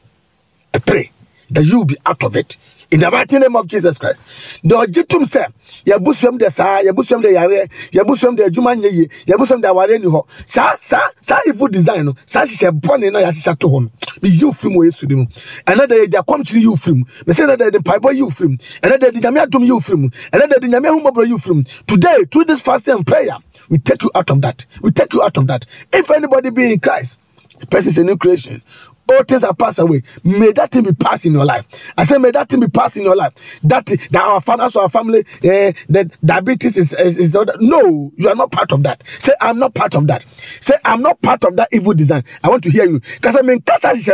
Speaker 3: I pray that you will be out of it. In the mighty name of Jesus Christ. The ojitum say, yabusuam de sa, yabusuam de yare, yabusuam de nye ye, yabusuam de aware ni ho. Sa sa sa evil design sa hyehyɛ bɔne no yɛahyehyɛ to hɔ no. Me yi ofiri mu wɔ Yesu din mu. Ɛnɛ da yɛde akɔmkyere yi ofiri mu. Me sɛ ɛnɛ da yɛde mpaebɔ yi ofiri mu. Ɛnɛ da yɛde nyame adom yi ofiri mu. Ɛnɛ da yɛde nyame ahomɔborɔ yi ofiri mu. Today, through this fasting and prayer, we take you out of that. We take you out of that. If anybody be in Christ, the person is a new creation. All things are passed away. May that thing be passed in your life. I say, may that thing be passed in your life. That that our fathers, our family, uh, that diabetes is is, is no. You are not part of that. Say, I'm not part of that. Say, I'm not part of that evil design. I want to hear you. Because I mean,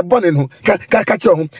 Speaker 3: born in home.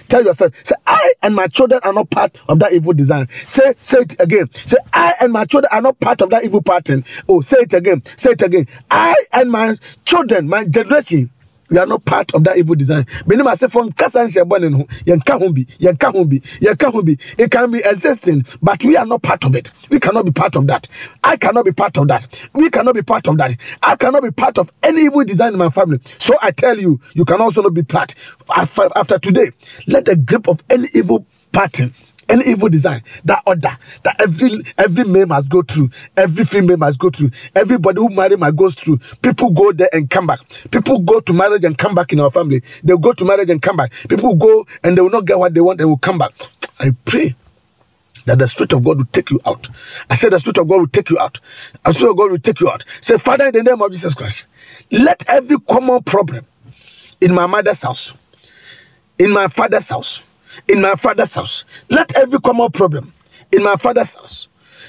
Speaker 3: Tell yourself. Say, I and my children are not part of that evil design. Say, say it again. Say, I and my children are not part of that evil pattern. Oh, say it again. Say it again. I and my children, my generation we are not part of that evil design. I say from kasa nhyɛ bɔ ne ho yɛnka ho bi yɛnka ho bi yɛnka ho bi it can be existing but we are not part of it. We cannot be part of that. I cannot be part of that. We cannot be part of that. I cannot be part of any evil design in my family. So I tell you, you can also not be part. After today, let the grip of any evil pattern any evil design, that order, that every every male must go through, every female must go through, everybody who marry must go through. People go there and come back. People go to marriage and come back in our family. They go to marriage and come back. People go and they will not get what they want, they will come back. I pray that the Spirit of God will take you out. I said the Spirit of God will take you out. The Spirit of God will take you out. Say, Father, in the name of Jesus Christ, let every common problem in my mother's house, in my father's house, in my father's house. Let every common problem in my father's house,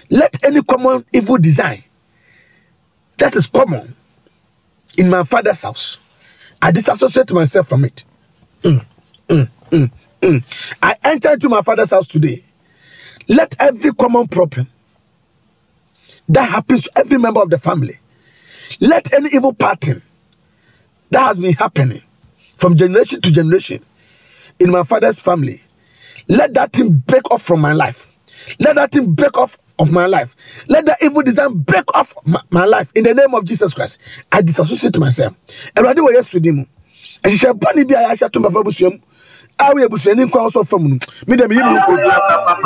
Speaker 3: let any common evil design that is common in my father's house, I disassociate myself from it. Mm, mm, mm, mm. I enter into my father's house today. Let every common problem that happens to every member of the family, let any evil pattern that has been happening from generation to generation in my father's family. Let that thing break off from my life. Let that thing break off of my life. Let that evil design break off my, my life in the name of Jesus Christ. I disassociate myself. Awurade wɔ Yesu din mu. Ɛhyehyɛ bɔne bi a yɛahyɛ to.
Speaker 4: awo yɛ busuani nkɔ awosɔ fam no mi dɛm yi mu nfo bi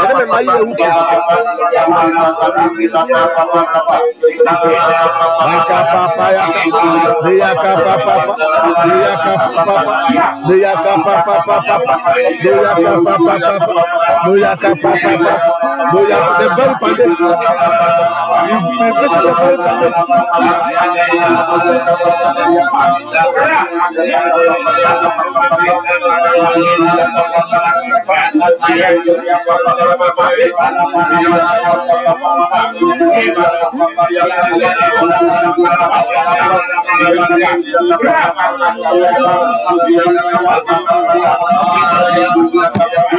Speaker 4: ɛdɛ mɛ maa yi yɛ wufo yakapapa yakapapa you be person. De yaka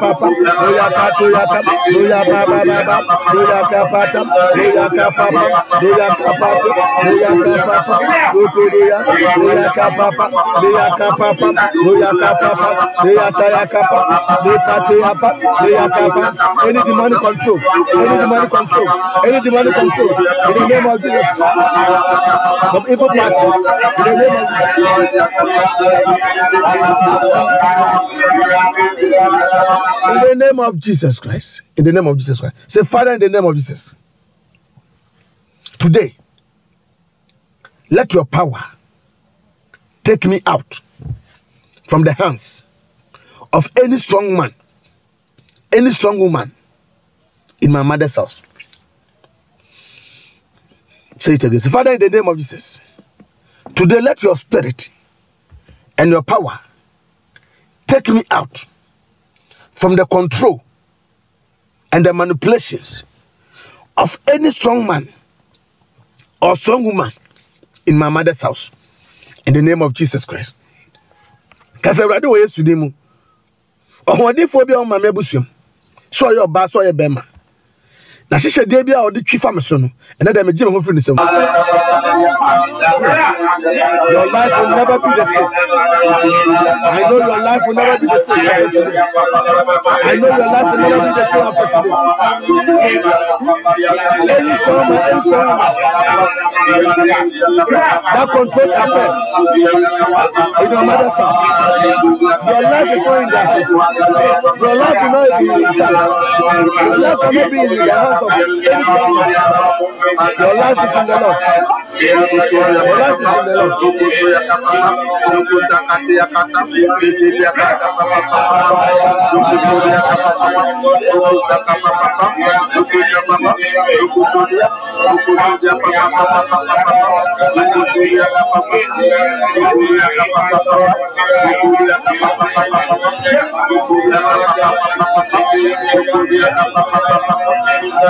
Speaker 4: papa, Oya Pato Yaka, Oya Baba Baba, Oya Kapata, Oya Kapapa, Oya Kapata, Oya Kapapa, Oya Oya Kapapa, Oya Kapapa, Oya Kapapa, Oya Tayakapa, Oya Patayapa, Oya Kapa, any demand control, any demand control, any demand control, in the name of Jesus, from evil parties, in the name of Jesus. In the name of Jesus Christ, in the name of Jesus Christ, say Father, in the name of Jesus, today, let your power take me out from the hands of any strong man, any strong woman in my mother's house. Say it again. Say, Father, in the name of Jesus, today let your spirit and your power take me out from the control and the manipulations of any strong man or strong woman in my mother's house. In the name of Jesus Christ. Kasa awurade wɔ yesu din mu ɔhoɔdenfoɔ bi a ɔma me abusuam sɛ ɔyɛ ɔbaa sɛ ɔyɛ bɛrima na hyehyɛdeɛ bi a ɔde twi fa me so no ɛnɛ dɛ megye me ho firi ne nsam. Your life will never be the same. I know your life will never be the same after today. I know your life will never be the same after today. Any man any woman that controls affairs in your mother's house your life is not in their hands. Your life will not be in his hands. Your life cannot be in the hands of man your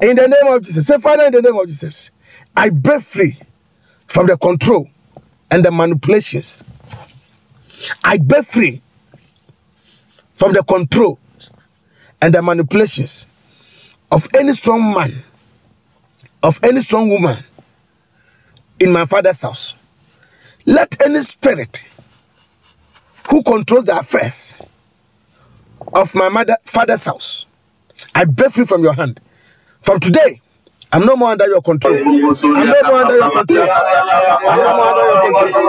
Speaker 4: In the name of Jesus, say, Father, in the name of Jesus, I break free from the control and the manipulations. I break free from the control and the manipulations of any strong man, of any strong woman in my father's house. Let any spirit who controls the affairs of my mother, father's house, I break free from your hand.
Speaker 3: From today, I'm no more under your control. I'm no more under your control. I'm no more under your control.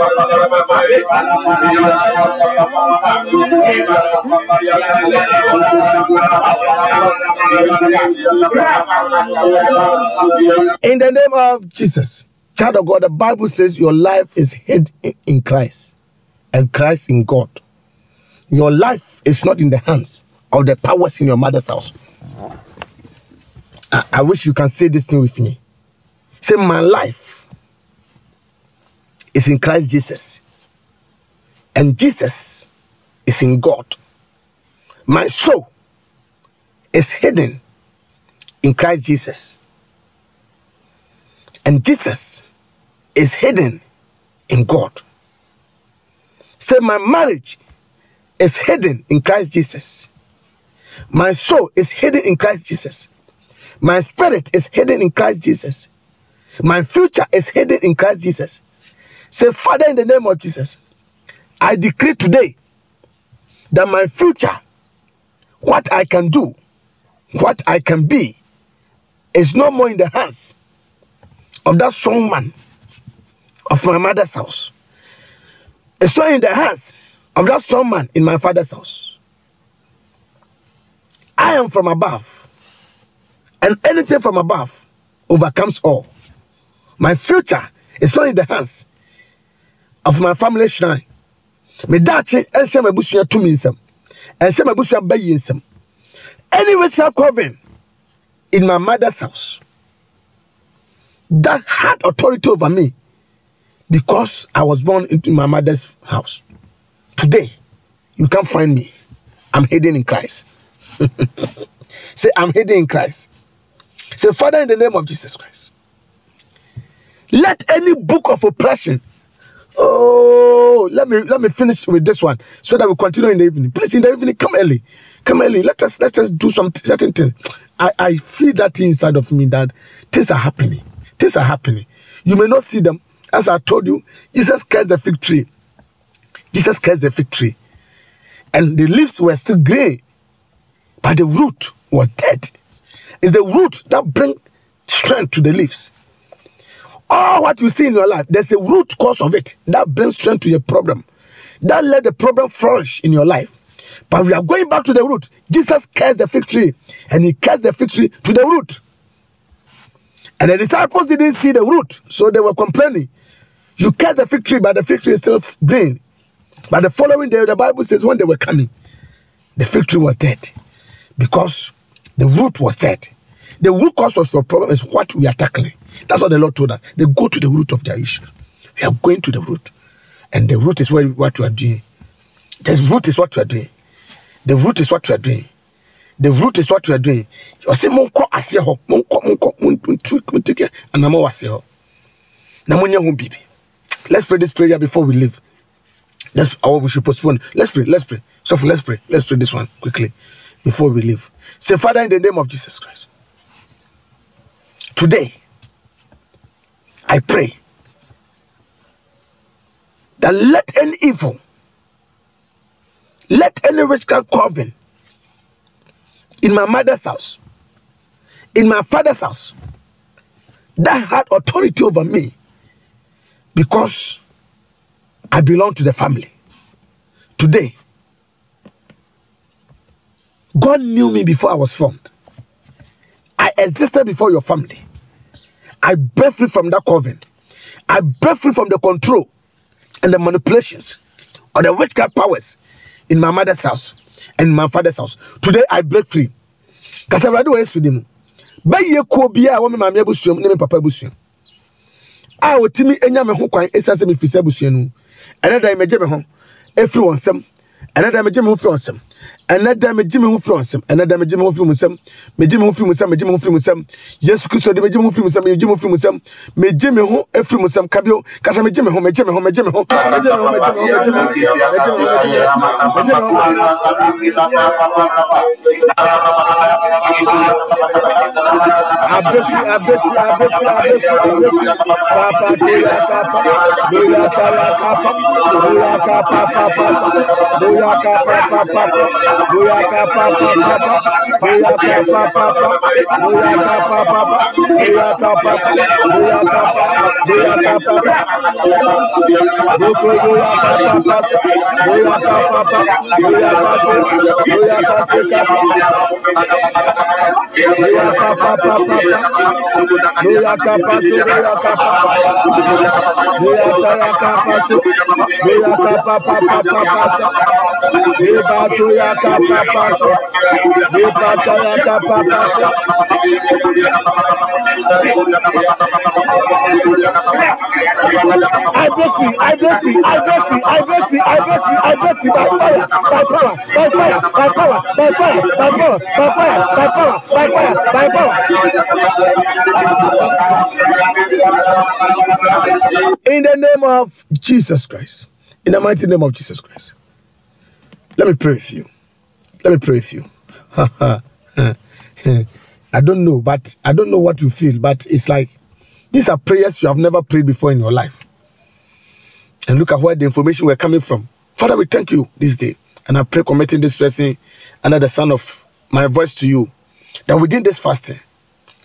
Speaker 3: In the name of Jesus, child of God, the Bible says your life is hid in- Christ and Christ in God. Your life is not in the hands of the powers in your mother's house. I, I wish you can say this thing with me. Say, My life is in Christ Jesus, and Jesus is in God. My soul is hidden in Christ Jesus. And Jesus is hidden in God. Say, my marriage is hidden in Christ Jesus. My soul is hidden in Christ Jesus. My spirit is hidden in Christ Jesus. My future is hidden in Christ Jesus. Say, Father, in the name of Jesus, I decree today that my future, what I can do, what I can be, is no more in the hands of that strong man of my mother's house. It's not in the hands of that strong man in my father's house. I am from above, and anything from above overcomes all. My future is not in the hands of my family shrine. Me daakye ɛnhyɛ m'abusua tumi nsam ɛnhyɛ m'abusua bɛyi nsam any ritual coven in my mother's house that had authority over me because I was born into my mother's house. Today, you can't find me. I'm hidden in Christ. Say, I'm hidden in Christ. Say, Father, in the name of Jesus Christ, let any book of oppression. Oh, let me let me finish with this one so that we continue in the evening. Please, in the evening, come early, come early. Let us let us do some certain things. I I feel that inside of me that things are happening. Things are happening. You may not see them, as I told you. Jesus cursed the fig tree. Jesus cursed the fig tree, and the leaves were still grey, but the root was dead. It's the root that brings strength to the leaves. All what you see in your life, there's a root cause of it that brings strength to your problem. That let the problem flourish in your life. But we are going back to the root. Jesus cursed the fig tree, and he cursed the fig tree to the root. And the disciples didn't see the root, so they were complaining. You cursed the fig tree, but the fig tree is still green. But the following day, the Bible says when they were coming, the fig tree was dead because the root was dead. The root cause of your problem is what we are tackling. That's what the Lord told us. They go to the root of their issue. We are going to the root. And the root is what you are doing. The root is what you are doing. The root is what you are doing. The root is what you are doing. Hɔ na monyɛ ho biribi let's pray this prayer before we leave let's or we should postpone let's pray let's pray so let's pray let's pray this one quickly before we leave say father in the name of jesus christ today i pray that let any evil let any witchcraft coven in my mother's house, in my father's house, that had authority over me because I belong to the family. Today, God knew me before I was formed. I existed before your family. I break free from that coven. I break free from the control and the manipulations or the witchcraft powers in my mother's house and in my father's house. Today I break free. Kasa awurade wɔ yesu dim. Bɛyɛ kuo biara a wɔn maame abusua mu ne papa abusua. A wɔtumi anya me ho kwan esia sɛ mefiri sɛ abusua no mu. Ɛnɛ dan megye me ho efiri wɔn nsam. Ɛnɛ dan megye me ho firi wɔn. Ɛnɛ dan megye me ho firi wɔn nsam. Ɛnɛ dan megye me ho firi wɔn nsam. Megye me ho firi wɔn nsam. Megye me ho firi wɔn nsam. Yesu Kristo de megye me ho firi wɔn nsam. Megye me ho firi wɔn nsam. Megye me ho efiri wɔn nsam. Kabio kasa megye me ho. Megye me ho. Megye me ho. Megye me ho. Megye me ho. Megye me ho. Megye me ho. Megye me ho. Megye me ho. Abrefi, abrefi, abrefi, abrefi, abrefi. Papa toya kapa, toya kala kapa, toya kapa papa, toya kapa papa, Buya you. I break free, I break free, I break free, I break free, I break free, I break free by fire, by power, by fire, by power, by fire, by power, by fire, by power, by fire, by power. In the name of Jesus Christ, in the mighty name of Jesus Christ, let me pray with you. Let me pray with you. I don't know, but I don't know what you feel, but it's like these are prayers you have never prayed before in your life. And look at where the information we're coming from. Father, we thank you this day. And I pray committing this person under the sound of my voice to you. That within this fasting,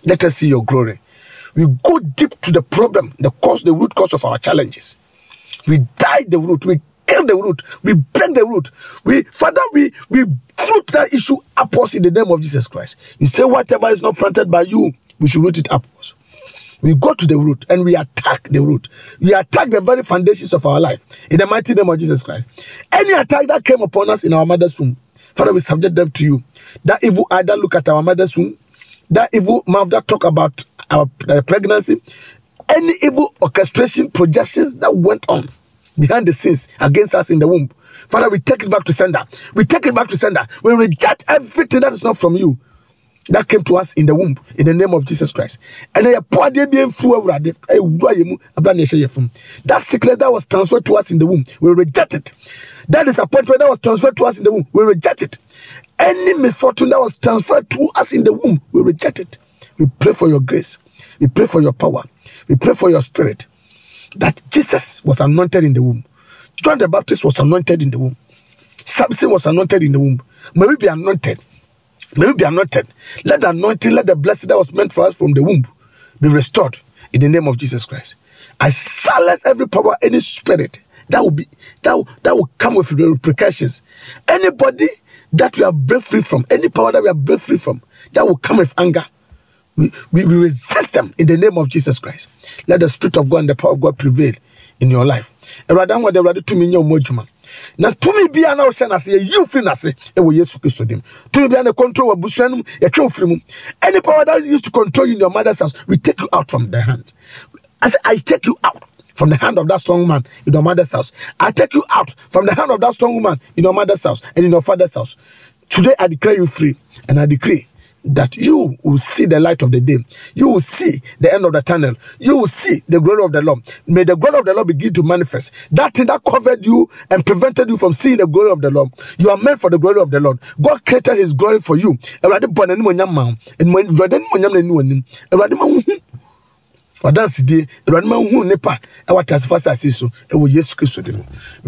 Speaker 3: let us see your glory. We go deep to the problem, the cause, the root cause of our challenges. We die the root, we kill the root, we break the root. We Father, we we root that issue upwards in the name of Jesus Christ. You say whatever is not planted by you, we should root it upwards. We go to the root and we attack the root. We attack the very foundations of our life in the mighty name of Jesus Christ. Any attack that came upon us in our mother's womb, Father, we subject them to you. That evil eye that look at our mother's womb, that evil mouth that talk about our uh, pregnancy, any evil orchestration projections that went on behind the scenes against us in the womb. Father, we take it back to sender. We take it back to sender. We reject everything that is not from you that came to us in the womb in the name of Jesus Christ. And that sickness that was transferred to us in the womb, we reject it. That disappointment that was transferred to us in the womb, we reject it. Any misfortune that was transferred to us in the womb, we reject it. We pray for your grace. We pray for your power. We pray for your spirit. That Jesus was anointed in the womb. John the Baptist was anointed in the womb. Samson was anointed in the womb. May we be anointed. May we be anointed. Let the anointing, let the blessing that was meant for us from the womb be restored in the name of Jesus Christ. I silence every power, any spirit that will be that will, that will come with repercussions. Anybody that we are break free from, any power that we are break free from, that will come with anger. We, we, resist them in the name of Jesus Christ. Let the Spirit of God and the power of God prevail in your life. Awurade ahoɔden Awurade tumi nyɛ ɔmo. Na tumi bia na ɔhyɛ n'ase yɛyi ofiri n'ase ɛwɔ Yesu Kristo dim. Tumi bia na control wɔ abusua no mu yɛtwe ofiri mu. Any power that used to control you in your mother's house, we take you out from their hand. I say, I take you out from the hand of that strong man in your mother's house. I take you out from the hand of that strong woman in your mother's house and in your father's house. Today I declare you free and I decree that you will see the light of the day. You will see the end of the tunnel. You will see the glory of the Lord. May the glory of the Lord begin to manifest. That thing that covered you and prevented you from seeing the glory of the Lord. You are meant for the glory of the Lord. God created his glory for you. May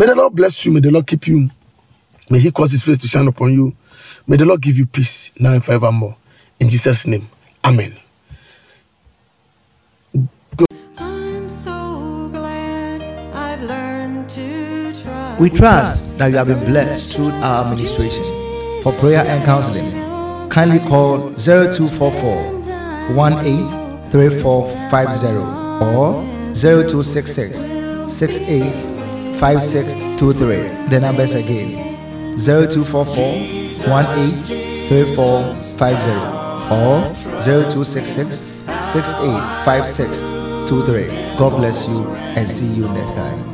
Speaker 3: the lord bless you may the lord keep you may he cause his face to shine upon you may the lord give you peace now and forevermore in jesus name amen
Speaker 2: I'm so glad I've learned to trust.
Speaker 1: We trust that you have been blessed through our administration. For prayer and counseling, kindly call 0244 183450 or 0266 685623. The numbers again 0244 183450 or 0266 685623. God bless you and see you next time.